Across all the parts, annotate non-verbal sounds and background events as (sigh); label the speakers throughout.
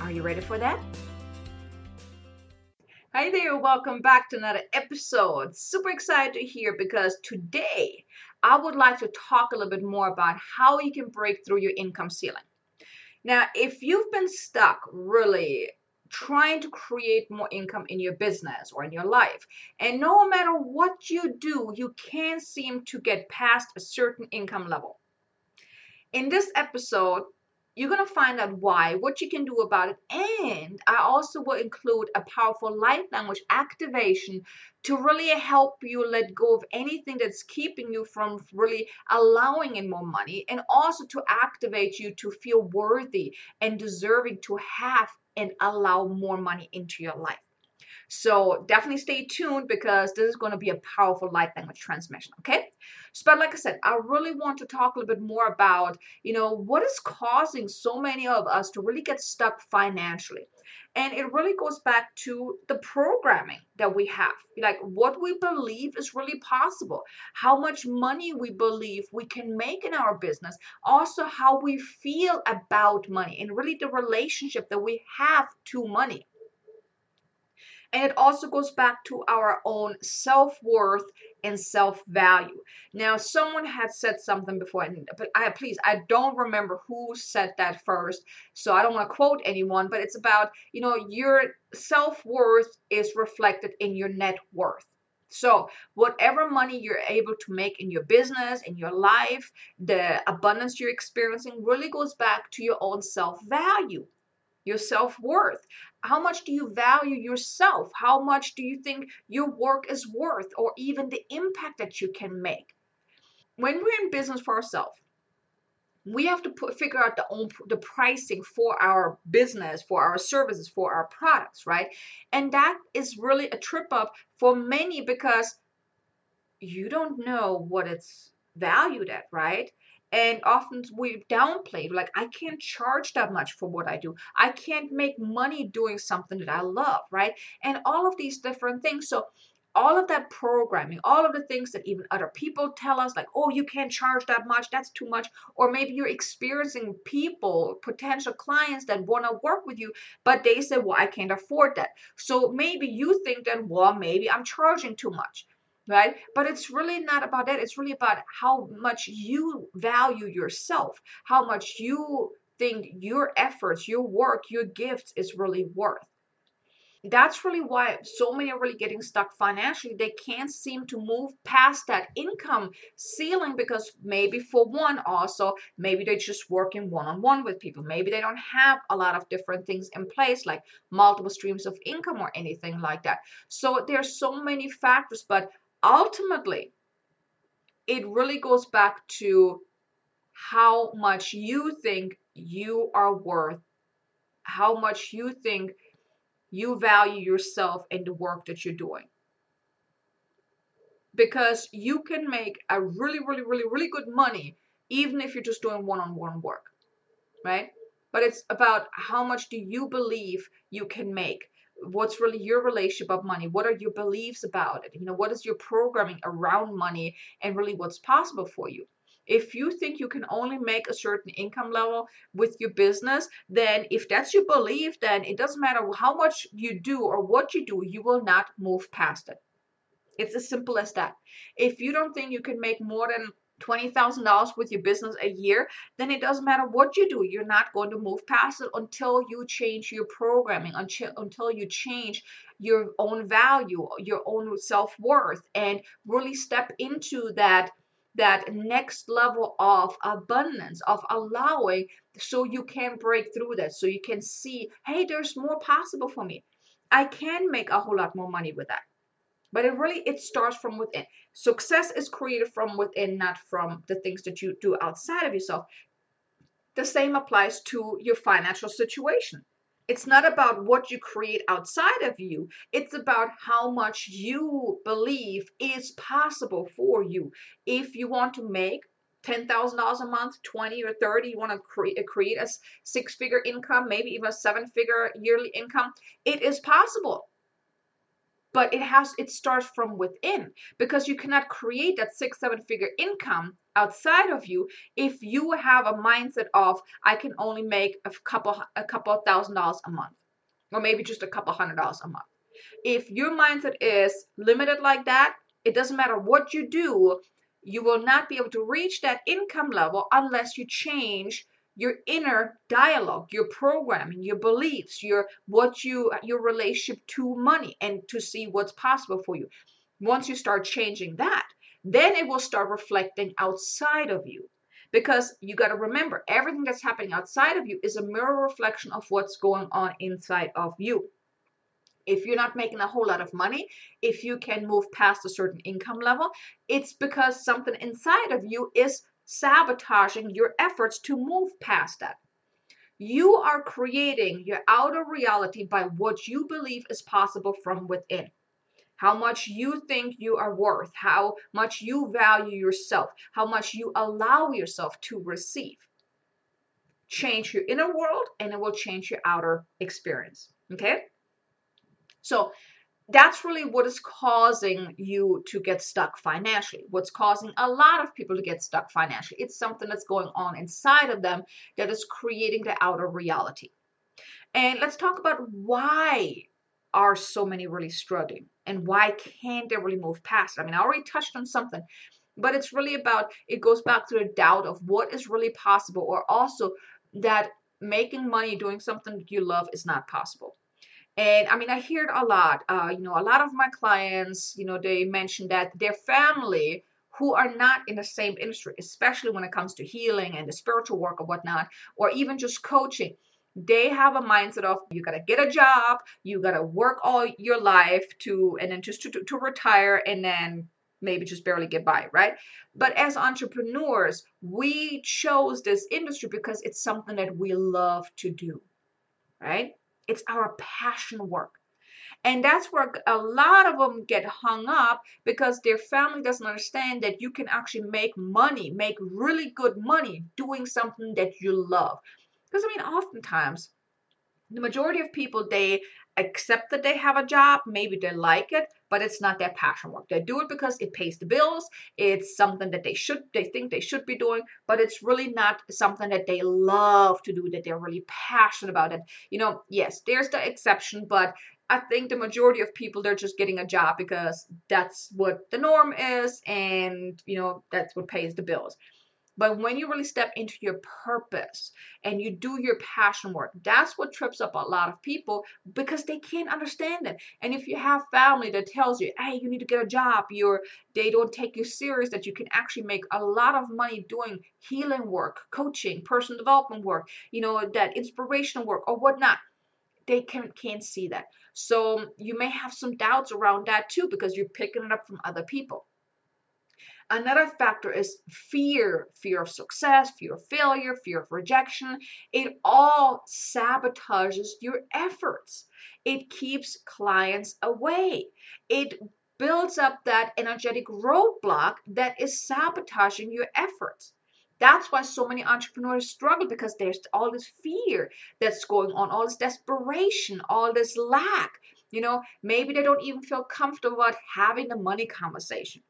Speaker 1: Are you ready for that? Hi there, welcome back to another episode. Super excited to hear because today I would like to talk a little bit more about how you can break through your income ceiling. Now, if you've been stuck really trying to create more income in your business or in your life, and no matter what you do, you can't seem to get past a certain income level. In this episode, you're going to find out why, what you can do about it, and I also will include a powerful light language activation to really help you let go of anything that's keeping you from really allowing in more money, and also to activate you to feel worthy and deserving to have and allow more money into your life. So definitely stay tuned because this is going to be a powerful light language transmission. Okay. So, but like I said, I really want to talk a little bit more about, you know, what is causing so many of us to really get stuck financially. And it really goes back to the programming that we have, like what we believe is really possible, how much money we believe we can make in our business, also how we feel about money, and really the relationship that we have to money. And it also goes back to our own self worth and self value. Now, someone had said something before, but I please, I don't remember who said that first, so I don't want to quote anyone, but it's about, you know, your self worth is reflected in your net worth. So, whatever money you're able to make in your business, in your life, the abundance you're experiencing really goes back to your own self value your self worth. How much do you value yourself? How much do you think your work is worth, or even the impact that you can make? When we're in business for ourselves, we have to put, figure out the own the pricing for our business for our services for our products right and that is really a trip up for many because you don't know what it's valued at right and often we downplay like i can't charge that much for what i do. I can't make money doing something that i love right? And all of these different things. So all of that programming all of the things that even other people tell us like oh you can't charge that much that's too much or maybe you're experiencing people potential clients that want to work with you but they say well i can't afford that. So maybe you think then well maybe i'm charging too much right? But it's really not about that. It's really about how much you value yourself, how much you think your efforts, your work, your gifts is really worth. That's really why so many are really getting stuck financially. They can't seem to move past that income ceiling because maybe, for one, also, maybe they're just working one on one with people. Maybe they don't have a lot of different things in place, like multiple streams of income or anything like that. So there's so many factors, but ultimately, it really goes back to how much you think you are worth, how much you think you value yourself and the work that you're doing. Because you can make a really, really, really, really good money even if you're just doing one on one work, right? But it's about how much do you believe you can make? What's really your relationship of money? What are your beliefs about it? You know what is your programming around money and really what's possible for you? If you think you can only make a certain income level with your business then if that's your belief then it doesn't matter how much you do or what you do you will not move past it. It's as simple as that. If you don't think you can make more than $20,000 with your business a year, then it doesn't matter what you do. You're not going to move past it until you change your programming, until, you change your own value, your own self-worth, and really step into that that next level of abundance, of allowing so you can break through that, so you can see, hey, there's more possible for me. I can make a whole lot more money with that but it really it starts from within. Success is created from within not from the things that you do outside of yourself. The same applies to your financial situation. It's not about what you create outside of you. It's about how much you believe is possible for you. If you want to make $10,000 a month, 20 or 30, you want to create, create a six figure income, maybe even a seven figure yearly income, it is possible but it has it starts from within because you cannot create that six seven figure income outside of you if you have a mindset of i can only make a couple a couple thousand dollars a month or maybe just a couple hundred dollars a month. If your mindset is limited like that it doesn't matter what you do you will not be able to reach that income level unless you change your inner dialogue, your programming, your beliefs, your what you your relationship to money and to see what's possible for you. Once you start changing that, then it will start reflecting outside of you. Because you got to remember, everything that's happening outside of you is a mirror reflection of what's going on inside of you. If you're not making a whole lot of money, if you can move past a certain income level, it's because something inside of you is sabotaging your efforts to move past that. You are creating your outer reality by what you believe is possible from within. How much you think you are worth, how much you value yourself, how much you allow yourself to receive. Change your inner world and it will change your outer experience. Okay? So that's really what is causing you to get stuck financially. What's causing a lot of people to get stuck financially. It's something that's going on inside of them that is creating the outer reality. And let's talk about why are so many really struggling and why can't they really move past it? I mean, I already touched on something, but it's really about it goes back to the doubt of what is really possible, or also that making money doing something that you love is not possible. And I mean, I hear it a lot. Uh, you know, a lot of my clients, you know, they mention that their family who are not in the same industry, especially when it comes to healing and the spiritual work or whatnot, or even just coaching, they have a mindset of you gotta get a job, you gotta work all your life to, and then just to, to, to retire and then maybe just barely get by, right? But as entrepreneurs, we chose this industry because it's something that we love to do, right? It's our passion work. And that's where a lot of them get hung up because their family doesn't understand that you can actually make money, make really good money doing something that you love. Because I mean, oftentimes, the majority of people, they accept that they have a job, maybe they like it, but it's not their passion work. They do it because it pays the bills. It's something that they should, they think they should be doing, but it's really not something that they love to do, that they're really passionate about it. You know, yes, there's the exception, but I think the majority of people they're just getting a job because that's what the norm is and you know that's what pays the bills. But when you really step into your purpose and you do your passion work, that's what trips up a lot of people because they can't understand it. And if you have family that tells you, hey, you need to get a job, you're they don't take you serious that you can actually make a lot of money doing healing work, coaching, personal development work, you know, that inspirational work or whatnot. They can, can't see that. So you may have some doubts around that too because you're picking it up from other people. Another factor is fear fear of success, fear of failure, fear of rejection. It all sabotages your efforts. It keeps clients away. It builds up that energetic roadblock that is sabotaging your efforts. That's why so many entrepreneurs struggle because there's all this fear that's going on, all this desperation, all this lack. You know, maybe they don't even feel comfortable about having the money conversation.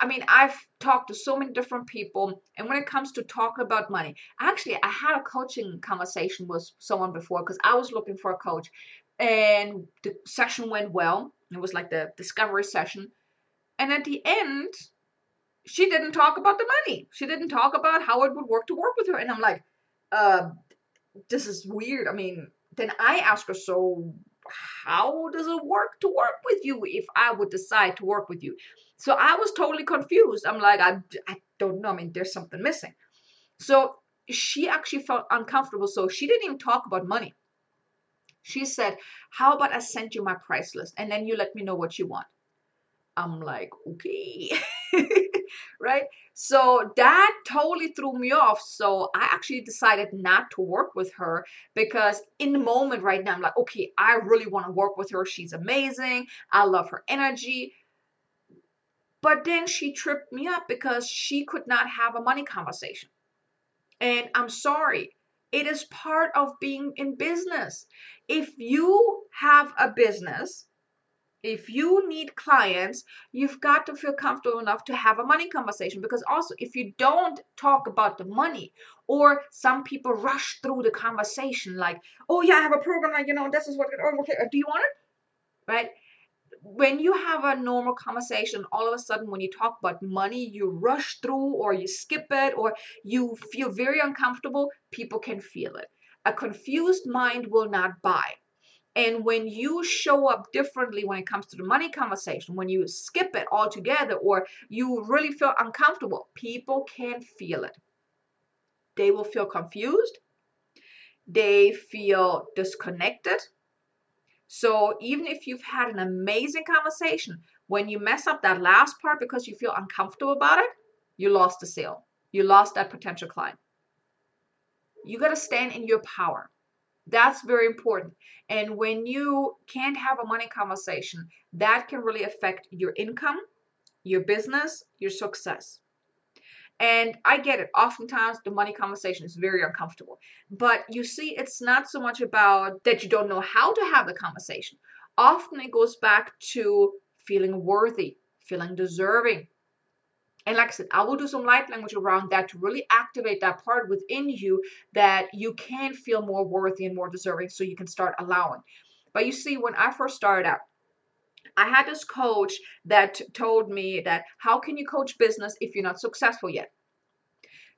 Speaker 1: I mean, I've talked to so many different people, and when it comes to talking about money, actually, I had a coaching conversation with someone before because I was looking for a coach, and the session went well. It was like the discovery session, and at the end, she didn't talk about the money. She didn't talk about how it would work to work with her. And I'm like, uh, this is weird. I mean, then I ask her, so how does it work to work with you if I would decide to work with you? So I was totally confused. I'm like, I, I don't know. I mean, there's something missing. So she actually felt uncomfortable. So she didn't even talk about money. She said, How about I send you my price list and then you let me know what you want? I'm like, Okay. (laughs) right? So that totally threw me off. So I actually decided not to work with her because in the moment right now, I'm like, okay, I really want to work with her. She's amazing. I love her energy. But then she tripped me up because she could not have a money conversation. And I'm sorry, it is part of being in business. If you have a business, if you need clients, you've got to feel comfortable enough to have a money conversation because also if you don't talk about the money or some people rush through the conversation like, oh yeah, I have a program, like, you know, this is what, oh, okay, uh, do you want it? Right? When you have a normal conversation, all of a sudden when you talk about money, you rush through or you skip it or you feel very uncomfortable, people can feel it. A confused mind will not buy and when you show up differently when it comes to the money conversation, when you skip it altogether or you really feel uncomfortable, people can feel it. They will feel confused. They feel disconnected. So even if you've had an amazing conversation, when you mess up that last part because you feel uncomfortable about it, you lost the sale. You lost that potential client. You got to stand in your power. That's very important. And when you can't have a money conversation, that can really affect your income, your business, your success. And I get it. Oftentimes, the money conversation is very uncomfortable. But you see, it's not so much about that you don't know how to have the conversation. Often it goes back to feeling worthy, feeling deserving, and like I said, I will do some light language around that to really activate that part within you that you can feel more worthy and more deserving so you can start allowing. But you see, when I first started out, I had this coach that told me that how can you coach business if you're not successful yet?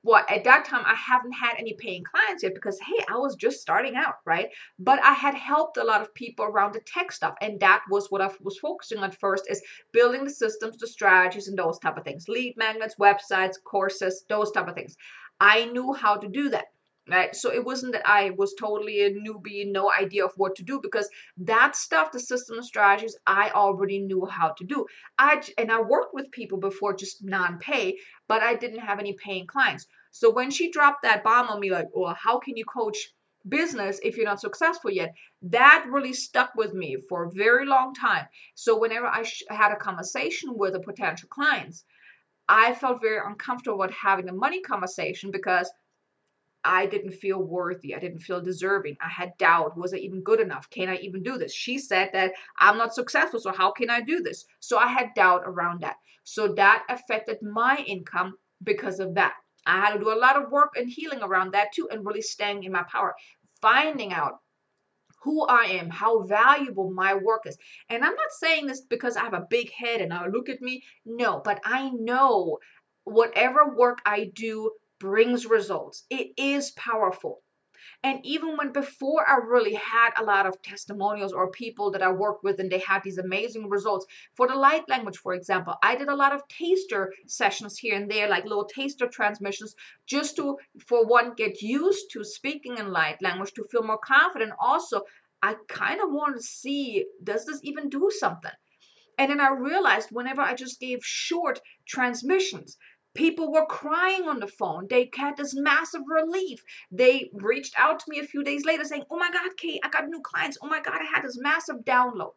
Speaker 1: Well, at that time, I haven't had any paying clients yet because, hey, I was just starting out, right? But I had helped a lot of people around the tech stuff. And that was what I was focusing on first is building the systems, the strategies, and those type of things. Lead magnets, websites, courses, those type of things. I knew how to do that. Right. So it wasn't that I was totally a newbie, no idea of what to do because that stuff, the system strategies, I already knew how to do. I and I worked with people before just non-pay, but I didn't have any paying clients. So when she dropped that bomb on me, like, well, how can you coach business if you're not successful yet? That really stuck with me for a very long time. So whenever I had a conversation with a potential clients, I felt very uncomfortable with having a money conversation because I didn't feel worthy. I didn't feel deserving. I had doubt. Was I even good enough? Can I even do this? She said that I'm not successful, so how can I do this? So I had doubt around that. So that affected my income because of that. I had to do a lot of work and healing around that too, and really staying in my power, finding out who I am, how valuable my work is. And I'm not saying this because I have a big head and I look at me. No, but I know whatever work I do brings results. It is powerful. And even when before I really had a lot of testimonials or people that I worked with and they had these amazing results for the light language, for example, I did a lot of taster sessions here and there, like little taster transmissions, just to, for one, get used to speaking in light language, to feel more confident. Also, I kind of want to see does this even do something? And then I realized whenever I just gave short transmissions, People were crying on the phone. They had this massive relief. They reached out to me a few days later saying, Oh my God, Kate, I got new clients. Oh my God, I had this massive download.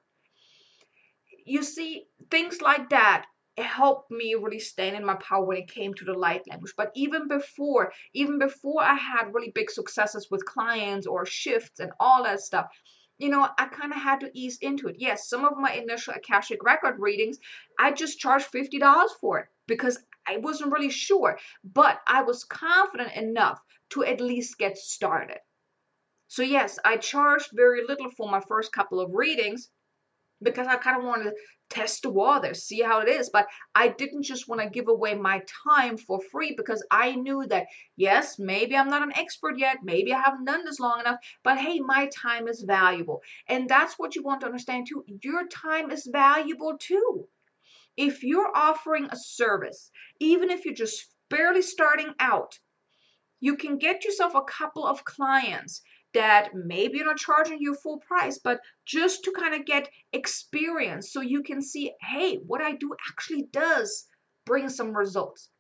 Speaker 1: You see, things like that helped me really stand in my power when it came to the light language. But even before, even before I had really big successes with clients or shifts and all that stuff, you know, I kind of had to ease into it. Yes, some of my initial Akashic record readings, I just charged $50 for it because I wasn't really sure, but I was confident enough to at least get started. So, yes, I charged very little for my first couple of readings because I kind of wanted to test the water, see how it is. But I didn't just want to give away my time for free because I knew that, yes, maybe I'm not an expert yet, maybe I haven't done this long enough, but hey, my time is valuable. And that's what you want to understand too. Your time is valuable too. If you're offering a service, even if you're just barely starting out, you can get yourself a couple of clients that maybe you're not charging you full price, but just to kind of get experience so you can see, hey, what I do actually does bring some results,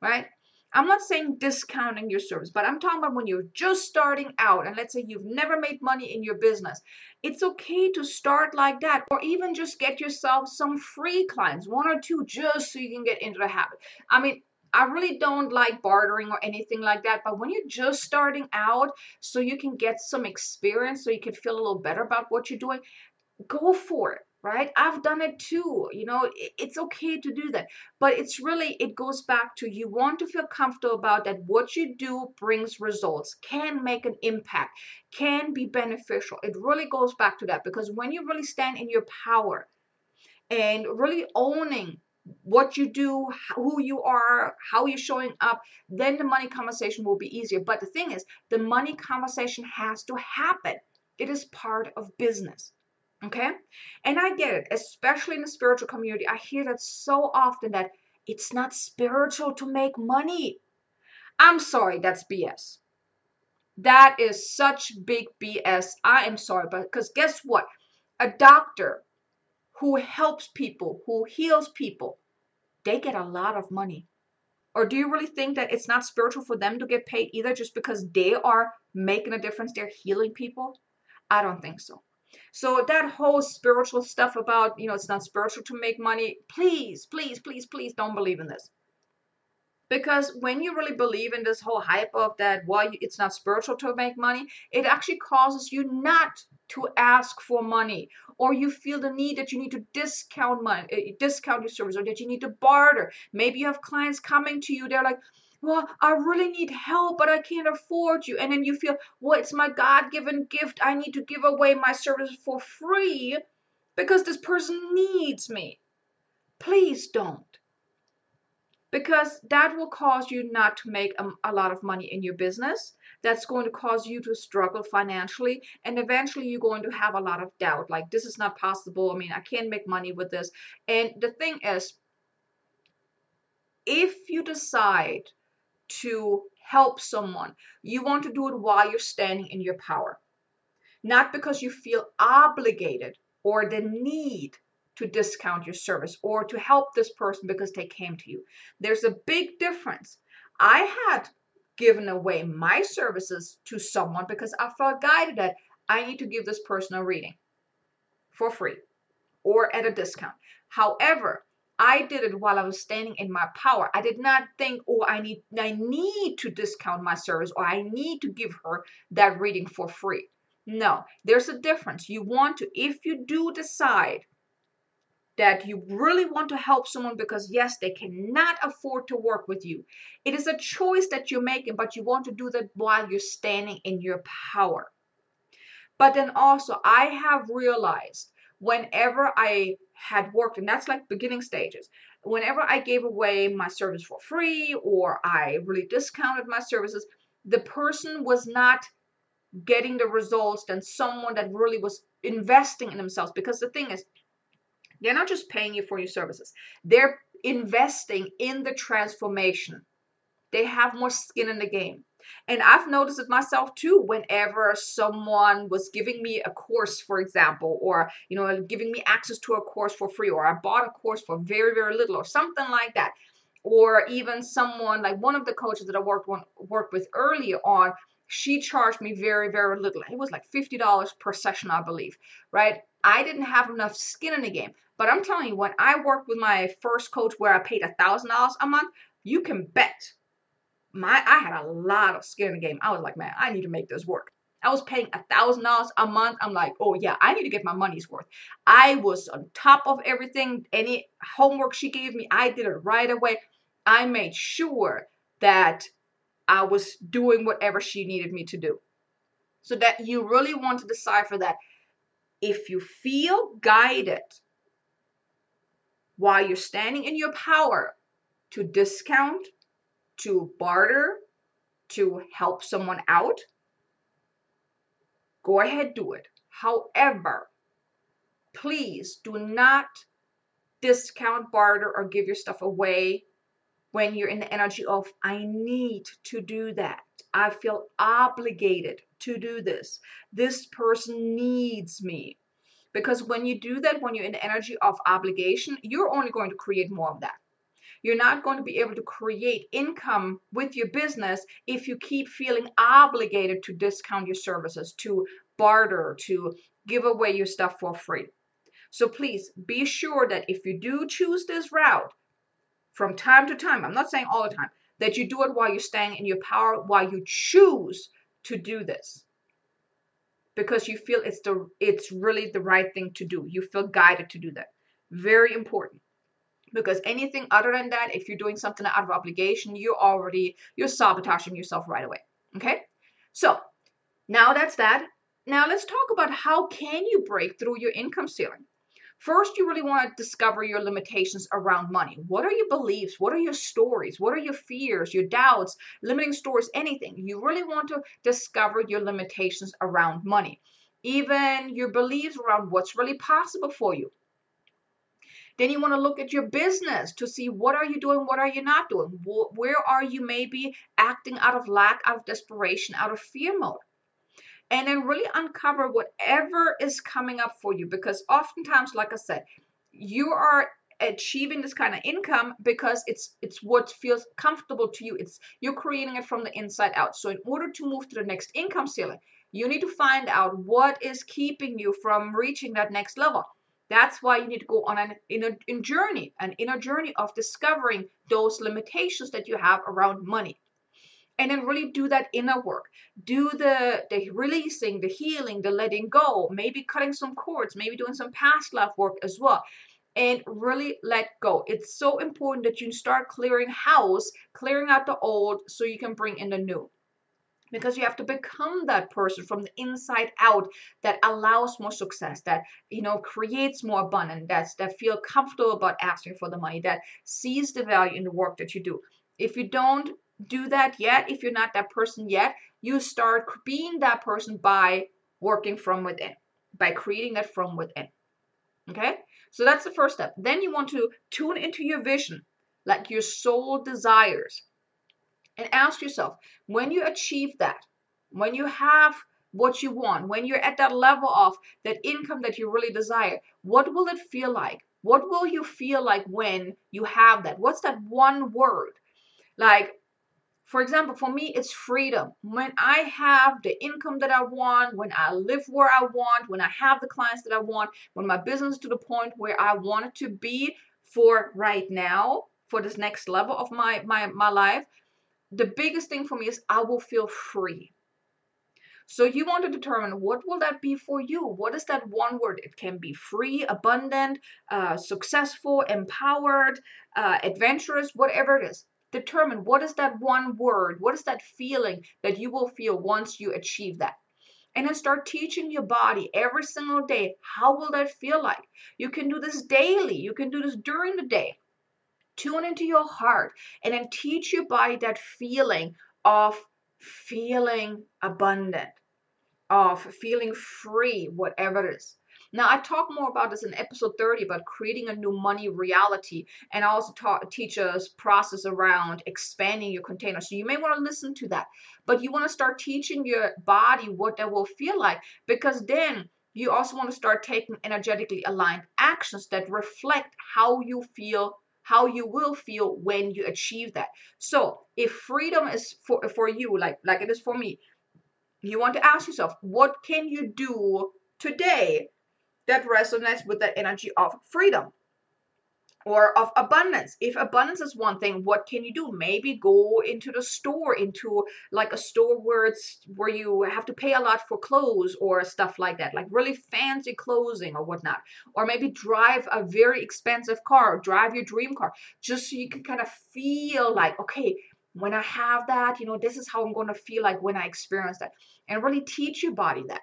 Speaker 1: right? I'm not saying discounting your service, but I'm talking about when you're just starting out and let's say you've never made money in your business. It's okay to start like that or even just get yourself some free clients, one or two, just so you can get into the habit. I mean, I really don't like bartering or anything like that. But when you're just starting out, so you can get some experience, so you can feel a little better about what you're doing, go for it right i've done it too you know it's okay to do that but it's really it goes back to you want to feel comfortable about that what you do brings results can make an impact can be beneficial it really goes back to that because when you really stand in your power and really owning what you do, who you are, how you're showing up, then the money conversation will be easier. But the thing is, the money conversation has to happen. It is part of business. Okay? And I get it, especially in the spiritual community. I hear that so often that it's not spiritual to make money. I'm sorry, that's BS. That is such big BS. I am sorry, but because guess what? A doctor who helps people, who heals people, they get a lot of money. Or do you really think that it's not spiritual for them to get paid either just because they are making a difference? They're healing people? I don't think so. So that whole spiritual stuff about, you know, it's not spiritual to make money, please, please, please, please don't believe in this. Because when you really believe in this whole hype of that, why it's not spiritual to make money, it actually causes you not to ask for money, or you feel the need that you need to discount money, eh, discount your service, or that you need to barter. Maybe you have clients coming to you, they're like, well, I really need help, but I can't afford you. And then you feel, well, it's my God given gift. I need to give away my service for free because this person needs me. Please don't because that will cause you not to make a, a, lot of money in your business. That's going to cause you to struggle financially, and eventually you're going to have a lot of doubt like, this is not possible. I mean, I can't make money with this. And the thing is, if you decide to help someone, you want to do it while you're standing in your power, not because you feel obligated or the need to discount your service or to help this person because they came to you. There's a big difference. I had given away my services to someone because I felt guided that I need to give this person a reading for free or at a discount. However, I did it while I was standing in my power. I did not think, oh, I need I need to discount my service or I need to give her that reading for free. No, there's a difference. You want to, if you do decide that you really want to help someone because yes they cannot afford to work with you it is a choice that you're making but you want to do that while you're standing in your power but then also i have realized whenever i had worked and that's like beginning stages whenever i gave away my service for free or i really discounted my services the person was not getting the results than someone that really was investing in themselves because the thing is they're not just paying you for your services, they're investing in the transformation. They have more skin in the game. And I've noticed it myself too whenever someone was giving me a course, for example, or you know, giving me access to a course for free, or I bought a course for very, very little, or something like that. Or even someone like one of the coaches that I worked on, worked with earlier on, she charged me very, very little. It was like $50 per session, I believe, right? I didn't have enough skin in the game. But I'm telling you, when I worked with my first coach where I paid a thousand dollars a month, you can bet my I had a lot of skin in the game. I was like, man, I need to make this work. I was paying a thousand dollars a month. I'm like, oh yeah, I need to get my money's worth. I was on top of everything. Any homework she gave me, I did it right away. I made sure that I was doing whatever she needed me to do. So that you really want to decipher that if you feel guided while you're standing in your power to discount, to barter, to help someone out, go ahead, do it. However, please do not discount, barter, or give your stuff away when you're in the energy of, I need to do that. I feel obligated to do this. This person needs me. Because when you do that, when you're in the energy of obligation, you're only going to create more of that. You're not going to be able to create income with your business if you keep feeling obligated to discount your services, to barter, to give away your stuff for free. So please be sure that if you do choose this route from time to time, I'm not saying all the time, that you do it while you're staying in your power, while you choose to do this. Because you feel it's the it's really the right thing to do. You feel guided to do that. Very important. Because anything other than that, if you're doing something out of obligation, you're already you're sabotaging yourself right away. Okay? So now that's that. Now let's talk about how can you break through your income ceiling. First, you really want to discover your limitations around money. What are your beliefs? What are your stories? What are your fears, your doubts, limiting stories, anything? You really want to discover your limitations around money, even your beliefs around what's really possible for you. Then you want to look at your business to see what are you doing, what are you not doing? Where are you maybe acting out of lack, out of desperation, out of fear mode? and then really uncover whatever is coming up for you because oftentimes like i said you are achieving this kind of income because it's it's what feels comfortable to you it's you're creating it from the inside out so in order to move to the next income ceiling you need to find out what is keeping you from reaching that next level that's why you need to go on an inner journey an inner journey of discovering those limitations that you have around money. And then really do that inner work. Do the the releasing the healing the letting go maybe cutting some cords maybe doing some past life work as well. And really let go. It's so important that you start clearing house clearing out the old so you can bring in the new because you have to become that person from the inside out that allows more success that you know creates more abundance that's that feel comfortable about asking for the money that sees the value in the work that you do if you don't do that yet, if you're not that person yet, you start being that person by working from within, by creating that from within. Okay? So that's the first step. Then you want to tune into your vision, like your soul desires, and ask yourself when you achieve that, when you have what you want, when you're at that level of that income that you really desire, what will it feel like? What will you feel like when you have that? What's that one word? Like, for example, for me, it's freedom. When I have the income that I want, when I live where I want, when I have the clients that I want, when my business to the point where I want it to be for right now, for this next level of my, my, my life, the biggest thing for me is I will feel free. So you want to determine what will that be for you? What is that one word? It can be free, abundant, uh, successful, empowered, uh, adventurous, whatever it is determine what is that one word, what is that feeling that you will feel once you achieve that. And then start teaching your body every single day how will that feel like. You can do this daily, you can do this during the day. Tune into your heart and then teach your body that feeling of feeling abundant, of feeling free, whatever it is. Now, I talk more about this in episode 30 about creating a new money reality, and I also talk, teach us process around expanding your container. So you may want to listen to that, but you want to start teaching your body what that will feel like because then you also want to start taking energetically aligned actions that reflect how you feel how you will feel when you achieve that. So if freedom is for for you like like it is for me you want to ask yourself what can you do today that resonates with the energy of freedom or of abundance. If abundance is one thing, what can you do? Maybe go into the store, into like a store where it's where you have to pay a lot for clothes or stuff like that, like really fancy clothing or whatnot. Or maybe drive a very expensive car, drive your dream car, just so you can kind of feel like, okay, when I have that, you know, this is how I'm going to feel like when I experience that. And really teach your body that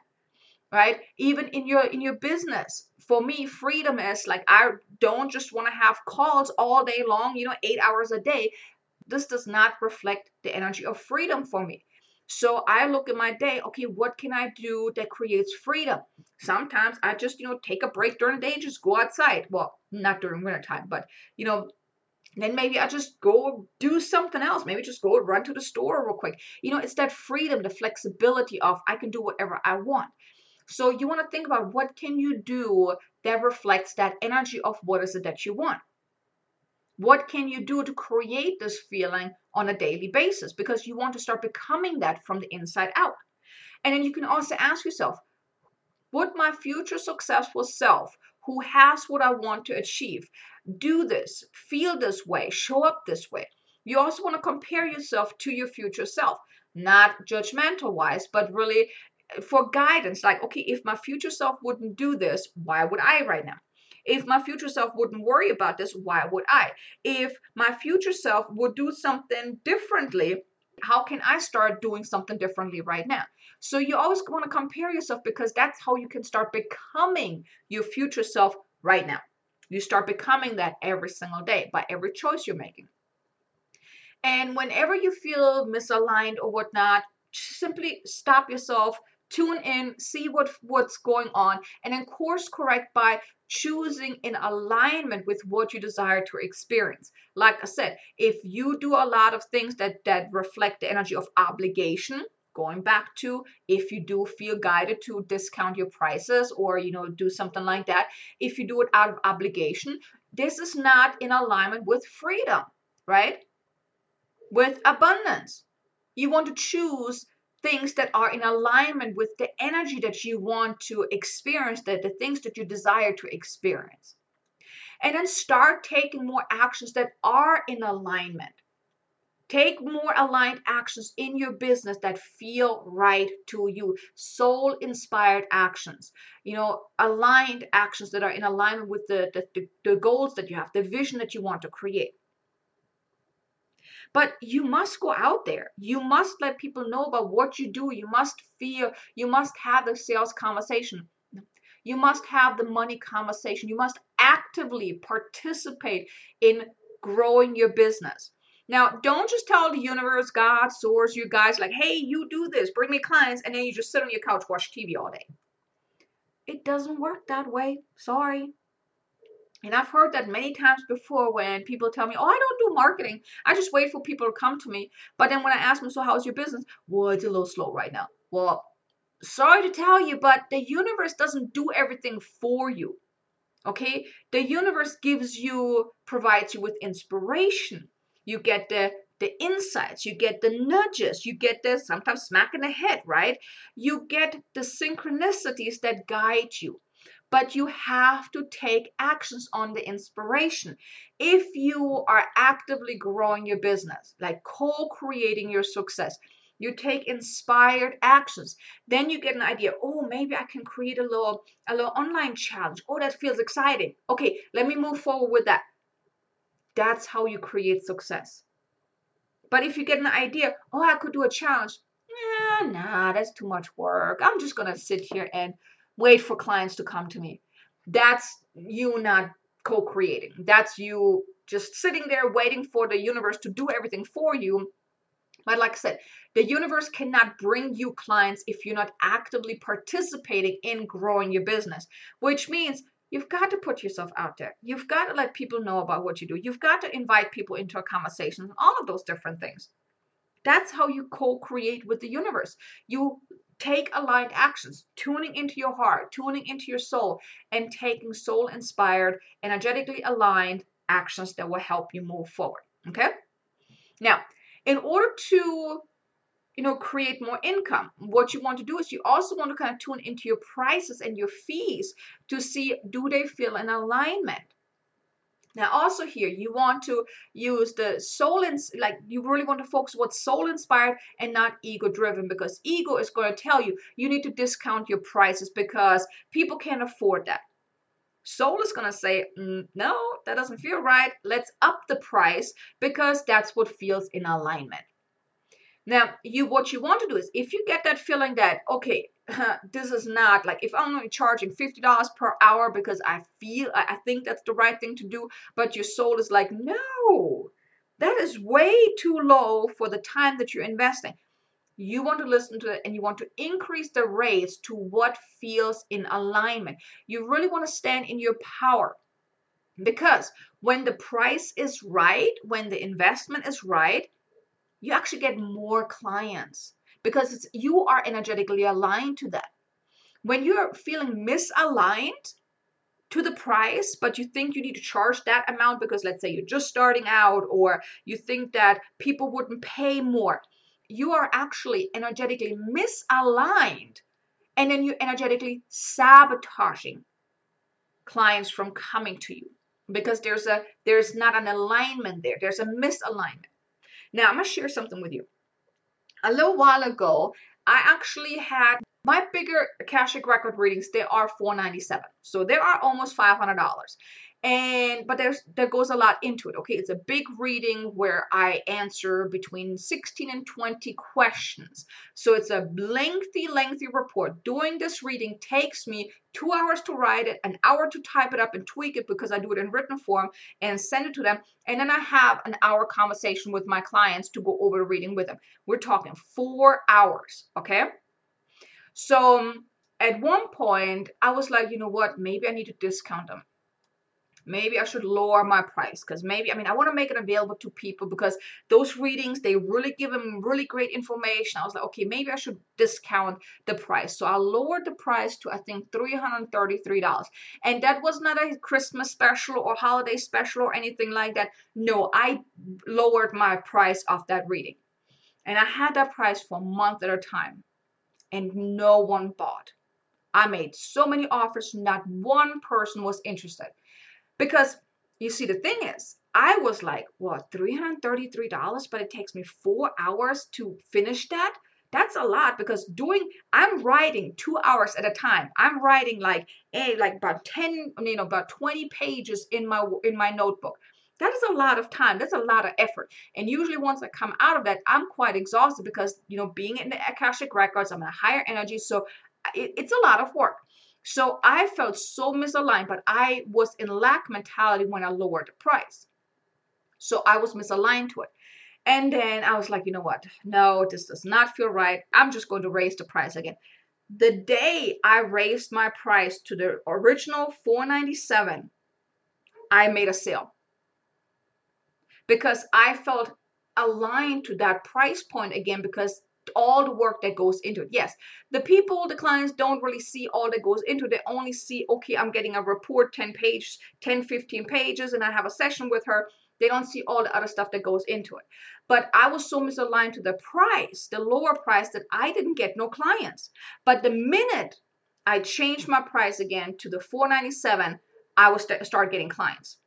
Speaker 1: right even in your in your business for me freedom is like i don't just want to have calls all day long you know 8 hours a day this does not reflect the energy of freedom for me so I look at my day, okay, what can I do that creates freedom? Sometimes I just, you know, take a break during the day and just go outside. Well, not during winter time, but you know, then maybe I just go do something else. Maybe just go run to the store real quick. You know, it's that freedom, the flexibility of I can do whatever I want. So you want to think about what can you do that reflects that energy of what is it that you want. What can you do to create this feeling on a daily basis? Because you want to start becoming that from the inside out. And then you can also ask yourself, would my future successful self who has what I want to achieve do this, feel this way, show up this way? You also want to compare yourself to your future self, not judgmental wise, but really for guidance. Like, okay, if my future self wouldn't do this, why would I right now? If my future self wouldn't worry about this, why would I? If my future self would do something differently, how can I start doing something differently right now? So you always want to compare yourself because that's how you can start becoming your future self right now. You start becoming that every single day by every choice you're making. And whenever you feel misaligned or whatnot, simply stop yourself, tune in, see what what's going on, and then course correct by choosing in alignment with what you desire to experience. Like I said, if you do a lot of things that that reflect the energy of obligation, going back to if you do feel guided to discount your prices or you know do something like that, if you do it out of obligation, this is not in alignment with freedom, right? With abundance. You want to choose things that are in alignment with the energy that you want to experience, the, the things that you desire to experience. And then start taking more actions that are in alignment. Take more aligned actions in your business that feel right to you. Soul inspired actions, you know, aligned actions that are in alignment with the, the, the, goals that you have, the vision that you want to create. But you must go out there. You must let people know about what you do. You must feel, you must have the sales conversation. You must have the money conversation. You must actively participate in growing your business. Now, don't just tell the universe, God, source, you guys, like, hey, you do this, bring me clients, and then you just sit on your couch, watch TV all day. It doesn't work that way. Sorry. And I've heard that many times before when people tell me, oh, I don't do marketing. I just wait for people to come to me. But then when I ask them, so how's your business? Well, it's a little slow right now. Well, sorry to tell you, but the universe doesn't do everything for you. Okay? The universe gives you, provides you with inspiration. You get the the insights, you get the nudges, you get the sometimes smack in the head, right? You get the synchronicities that guide you but you have to take actions on the inspiration. If you are actively growing your business, like co creating your success, you take inspired actions then you get an idea oh maybe i can create a little a little online challenge. Oh that feels exciting. Okay let me move forward with that. That's how you create success. But if you get an idea oh i could do a challenge nah nah that's too much work. I'm just gonna sit here and wait for clients to come to me. That's you not co creating. That's you just sitting there waiting for the universe to do everything for you. But like I said, the universe cannot bring you clients if you're not actively participating in growing your business, which means you've got to put yourself out there. You've got to let people know about what you do. You've got to invite people into a conversation, all of those different things. That's how you co create with the universe. You Take aligned actions, tuning into your heart, tuning into your soul, and taking soul inspired, energetically aligned actions that will help you move forward. Okay? Now, in order to you know create more income what you want to do is you also want to kind of tune into your prices and your fees to see do they feel in alignment now, also here, you want to use the soul, ins- like you really want to focus what's soul inspired and not ego driven because ego is going to tell you you need to discount your prices because people can't afford that. Soul is going to say, mm, no, that doesn't feel right. Let's up the price because that's what feels in alignment. Now, you what you want to do is if you get that feeling that okay, (laughs) this is not like if I'm only charging $50 per hour because I feel, I think that's the right thing to do, but your soul is like, no, that is way too low for the time that you're investing. You want to listen to it and you want to increase the rates to what feels in alignment. You really want to stand in your power. Because when the price is right, when the investment is right, you actually get more clients because you are energetically aligned to that. When you're feeling misaligned to the price, but you think you need to charge that amount because let's say you're just starting out or you think that people wouldn't pay more, you are actually energetically misaligned and then you're energetically sabotaging clients from coming to you because there's a there's not an alignment there there's a misalignment now i'm going to share something with you. A little while ago i actually had my bigger akashic record readings they are 497 so they are almost $500 and but there's there goes a lot into it okay? It's a big reading where i answer between 16 and 20 questions. So it's a lengthy lengthy report. Doing this reading takes me two hours to write it an hour to type it up and tweak it because i do it in written form and send it to them. And then i have an hour conversation with my clients to go over the reading with them. We're talking four hours okay? So um, at one point i was like you know what? Maybe i need to discount them maybe I should lower my price because maybe I mean I want to make it available to people because those readings they really give them really great information. I was like, okay, maybe I should discount the price. So I lowered the price to I think $333. And that was not a Christmas special or holiday special or anything like that. No, I lowered my price of that reading. And I had that price for a month at a time. And no one bought. I made so many offers, not one person was interested. Because you see, the thing is, I was like, what, $333, but it takes me four hours to finish that? That's a lot because doing, I'm writing two hours at a time. I'm writing like, a, like about 10, you know, about 20 pages in my, in my notebook. That is a lot of time. That's a lot of effort. And usually once I come out of that, I'm quite exhausted because, you know, being in the Akashic Records, I'm in a higher energy. So it, it's a lot of work. So I felt so misaligned, but I was in lack mentality when I lowered the price. So I was misaligned to it. And then I was like, you know what? No, this does not feel right. I'm just going to raise the price again. The day I raised my price to the original 497, I made a sale. Because I felt aligned to that price point again because all the work that goes into it. Yes, the people, the clients don't really see all that goes into it. They only see, okay, I'm getting a report 10 pages, 10, 15 pages, and I have a session with her. They don't see all the other stuff that goes into it. But I was so misaligned to the price, the lower price, that I didn't get no clients. But the minute I changed my price again to the 497, I was start getting clients.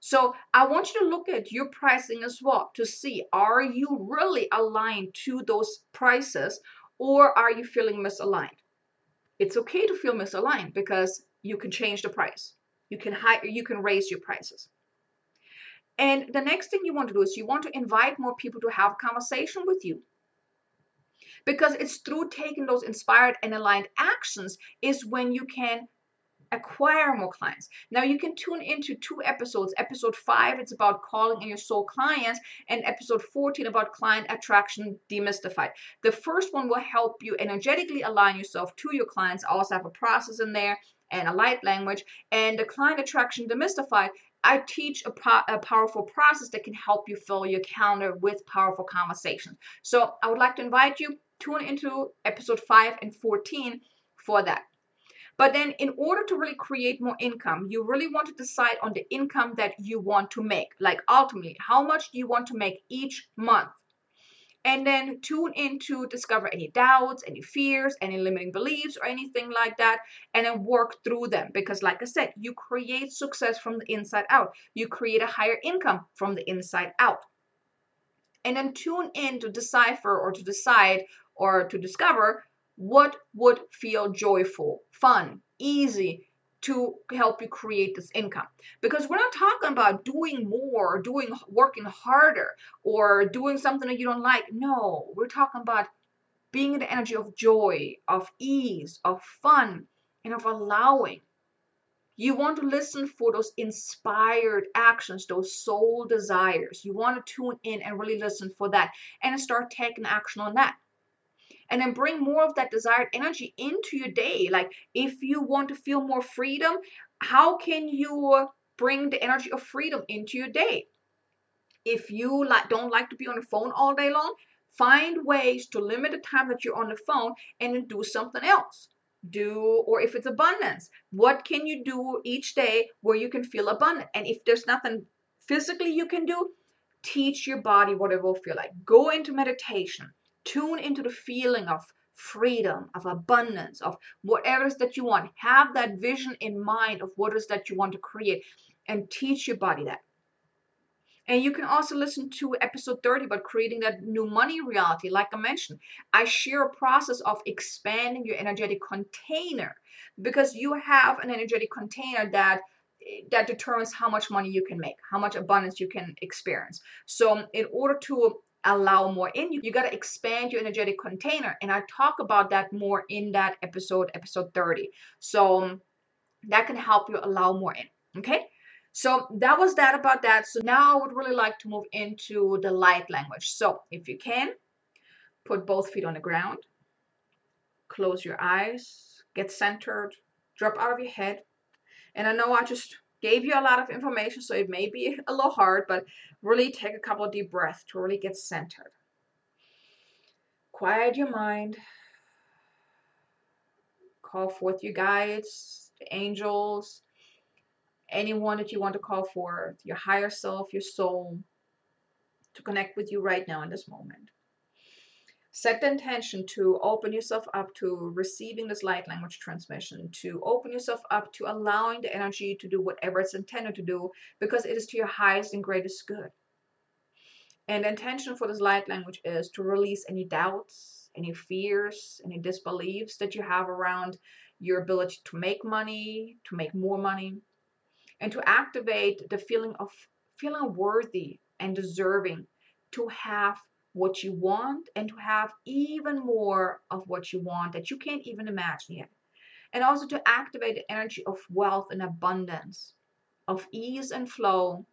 Speaker 1: So I want you to look at your pricing as well to see are you really aligned to those prices or are you feeling misaligned? It's okay to feel misaligned because you can change the price. You can hire, you can raise your prices. And the next thing you want to do is you want to invite more people to have a conversation with you. Because it's through taking those inspired and aligned actions is when you can acquire more clients. Now you can tune into two episodes. Episode 5 it's about calling in your soul clients and episode 14 about client attraction demystified. The first one will help you energetically align yourself to your clients. I also have a process in there and a light language and the client attraction demystified I teach a, po- a, powerful process that can help you fill your calendar with powerful conversations. So I would like to invite you tune into episode 5 and 14 for that. But then in order to really create more income, you really want to decide on the income that you want to make. Like ultimately, how much do you want to make each month? And then tune in to discover any doubts, any fears, any limiting beliefs, or anything like that, and then work through them. Because, like I said, you create success from the inside out, you create a higher income from the inside out. And then tune in to decipher or to decide or to discover what would feel joyful, fun, easy to help you create this income because we're not talking about doing more doing working harder or doing something that you don't like no we're talking about being in the energy of joy, of ease, of fun, and of allowing. You want to listen for those inspired actions, those soul desires. You want to tune in and really listen for that and start taking action on that. And then bring more of that desired energy into your day. Like if you want to feel more freedom, how can you bring the energy of freedom into your day? If you like don't like to be on the phone all day long, find ways to limit the time that you're on the phone and then do something else do or if it's abundance what can you do each day where you can feel abundant and if there's nothing physically you can do teach your body what it will feel like go into meditation tune into the feeling of freedom of abundance of whatever it is that you want have that vision in mind of what it is that you want to create and teach your body that and you can also listen to episode 30 about creating that new money reality. Like I mentioned, I share a process of expanding your energetic container because you have an energetic container that that determines how much money you can make, how much abundance you can experience. So in order to allow more in you, you got to expand your energetic container. And I talk about that more in that episode, episode 30. So um, that can help you allow more in. Okay. So that was that about that. So now I would really like to move into the light language. So if you can, put both feet on the ground, close your eyes, get centered, drop out of your head. And I know I just gave you a lot of information, so it may be a little hard, but really take a couple of deep breaths to really get centered. Quiet your mind. Call forth your guides, the angels, anyone that you want to call for, your higher self, your soul, to connect with you right now in this moment. Set the intention to open yourself up to receiving this light language transmission, to open yourself up to allowing the energy to do whatever it's intended to do because it is to your highest and greatest good. And the intention for this light language is to release any doubts, any fears, any disbeliefs that you have around your ability to make money, to make more money, and to activate the feeling of feeling worthy and deserving to have what you want and to have even more of what you want that you can't even imagine yet. And also to activate the energy of wealth and abundance, of ease and flow,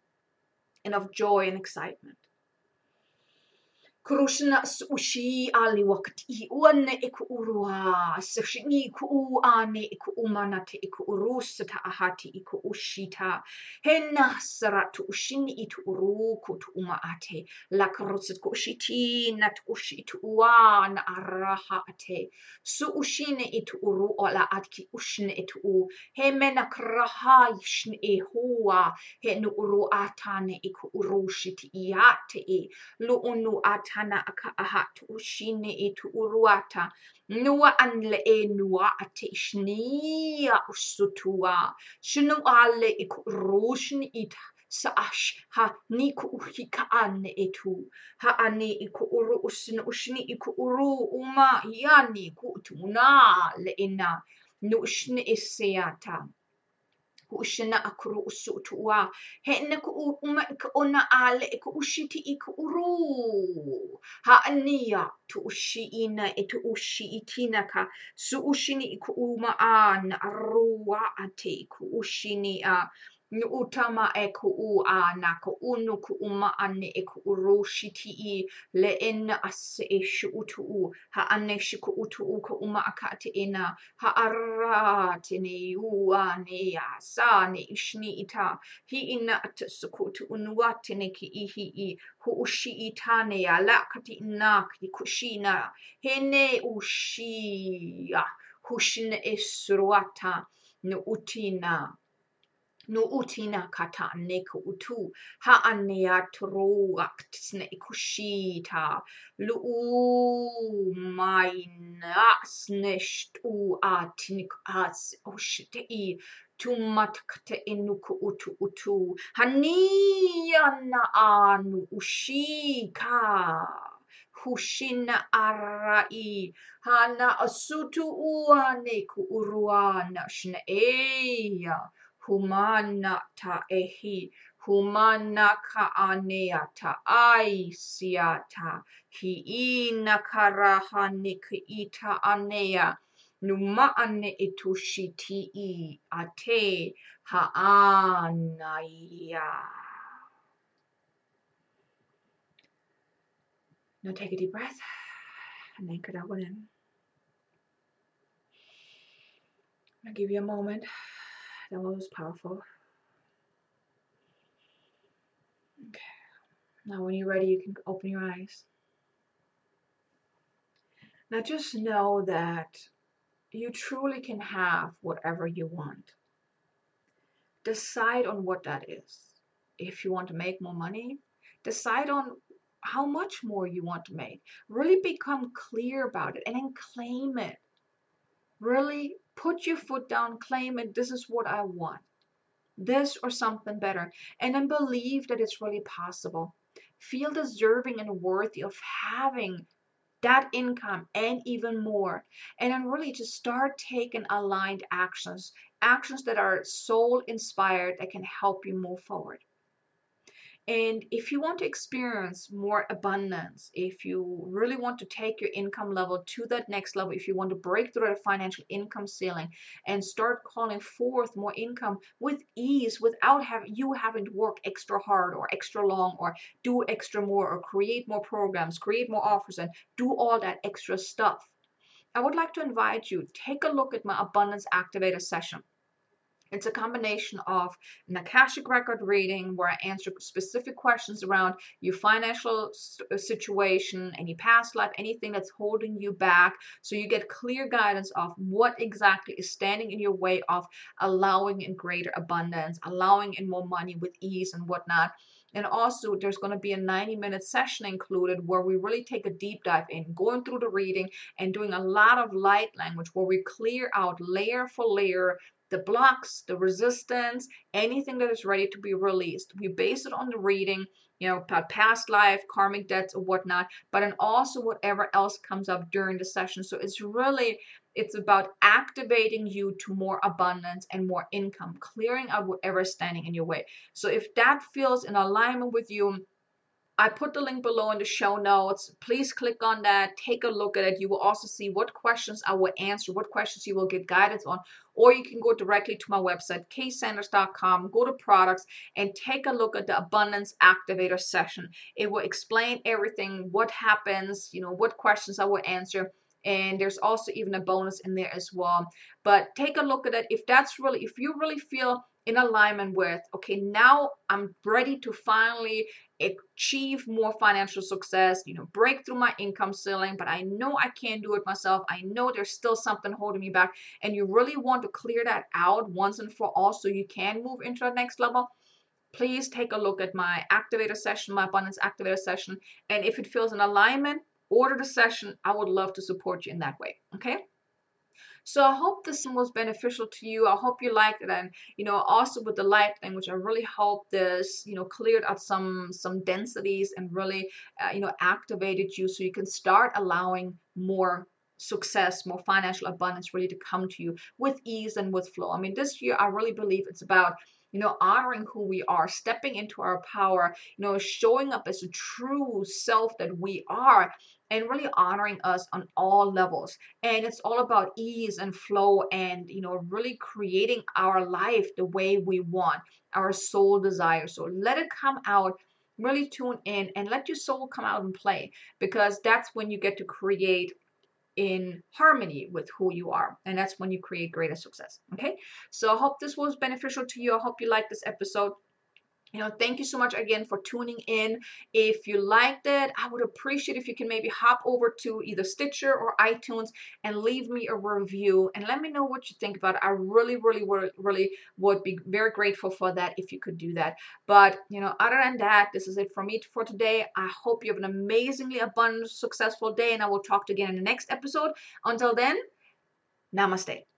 Speaker 1: and of joy and excitement. كروشنا سوشي على وقت إيوان إكوروا سشني إكو آني إكو مانات إكو روس تا أهاتي إكو أشيتا هنا سرات أشين إتورو كت أماتي لك روس كوشيتي نت أشيت وان أراها أتي سوشين إتورو ألا أتكي أشين إتو همنا كرها يشن إهوا هن أرو أتاني إكو أروشيت إياتي لو أنو أتاني tana aka aha tu'u shine e tu'uruata nuwa anle e nuwa ate ishnia usutua shinu alle ik rushin it saash ha ni ku uhika anne etu ha ane iku uru usn ushni iku uru uma yani ku tuna le e ina nushn iseata e e e ania tu ushi ina e tu ushi itina ka su ushini i ku uma an arua ate ku ushini a Ni Utama e ku'u a nā ko'unu ku'uma ane e ku'u rōshiti'i le ena ase e shu'utu'u. Ha'ane shuku'utu'u ko'uma aka'ate ena ha'ara te nei ua nei a sā ne ishni i tā. Hi'ina ata suku'utu'unua te nei ki ihi i hu'ushi'i tāne a la'akati nā ki kushina. Hene ushia hushina e suruata no utina. nu utina katan neku utu. Ha annea troakt sneku shita. Lu mein asnesht u atnik as oshtei tumatkte inuku utu utu. Hani haniana anu ushika. Hushin arai. Hana asutu uaneku uruana shneia humana ta ehi Kumanaka aneata aisiata ki ina karaha ita anea numa ane itushiti i ate ha'anaya. Now take a deep breath and anchor that one in. I'll give you a moment. That was powerful. Okay. Now, when you're ready, you can open your eyes. Now, just know that you truly can have whatever you want. Decide on what that is. If you want to make more money, decide on how much more you want to make. Really become clear about it and then claim it. Really put your foot down, claim it. This is what I want. This or something better. And then believe that it's really possible. Feel deserving and worthy of having that income and even more. And then really just start taking aligned actions, actions that are soul inspired that can help you move forward. And if you want to experience more abundance, if you really want to take your income level to that next level, if you want to break through that financial income ceiling and start calling forth more income with ease without having you having to work extra hard or extra long or do extra more or create more programs, create more offers and do all that extra stuff. I would like to invite you take a look at my abundance activator session. It's a combination of an Akashic record reading where I answer specific questions around your financial situation, any past life, anything that's holding you back. So you get clear guidance of what exactly is standing in your way of allowing in greater abundance, allowing in more money with ease and whatnot. And also, there's going to be a 90 minute session included where we really take a deep dive in, going through the reading and doing a lot of light language where we clear out layer for layer the blocks, the resistance, anything that is ready to be released. We base it on the reading, you know, about past life, karmic debts or whatnot, but and also whatever else comes up during the session. So it's really it's about activating you to more abundance and more income, clearing out whatever is standing in your way. So if that feels in alignment with you, I put the link below in the show notes. Please click on that. Take a look at it. You will also see what questions I will answer, what questions you will get guidance on. Or you can go directly to my website, ksanders.com, go to products, and take a look at the Abundance Activator session. It will explain everything, what happens, you know, what questions I will answer and there's also even a bonus in there as well but take a look at it if that's really if you really feel in alignment with okay now i'm ready to finally achieve more financial success you know break through my income ceiling but i know i can't do it myself. I know there's still something holding me back. And you really want to clear that out once and for all so you can move into the next level please take a look at my activator session my abundance activator session. And if it feels in alignment order the session. I would love to support you in that way okay so I hope this was beneficial to you. I hope you liked it, and you know, also with the light language, I really hope this, you know, cleared out some some densities and really, uh, you know, activated you so you can start allowing more success, more financial abundance really to come to you with ease and with flow. I mean, this year I really believe it's about you know, honoring who we are, stepping into our power, you know, showing up as a true self that we are, and really honoring us on all levels. And it's all about ease and flow and, you know, really creating our life the way we want, our soul desire. So let it come out. Really tune in and let your soul come out and play because that's when you get to create in harmony with who you are. And that's when you create greater success. Okay. So I hope this was beneficial to you. I hope you liked this episode you know thank you so much again for tuning in. If you liked it i would appreciate if you can maybe hop over to either stitcher or itunes and leave me a review and let me know what you think about it. I really really really, would be very grateful for that if you could do that. But you know other than that this is it for me for today. I hope you have an amazingly abundant successful day and i will talk to you again in the next episode. Until then namaste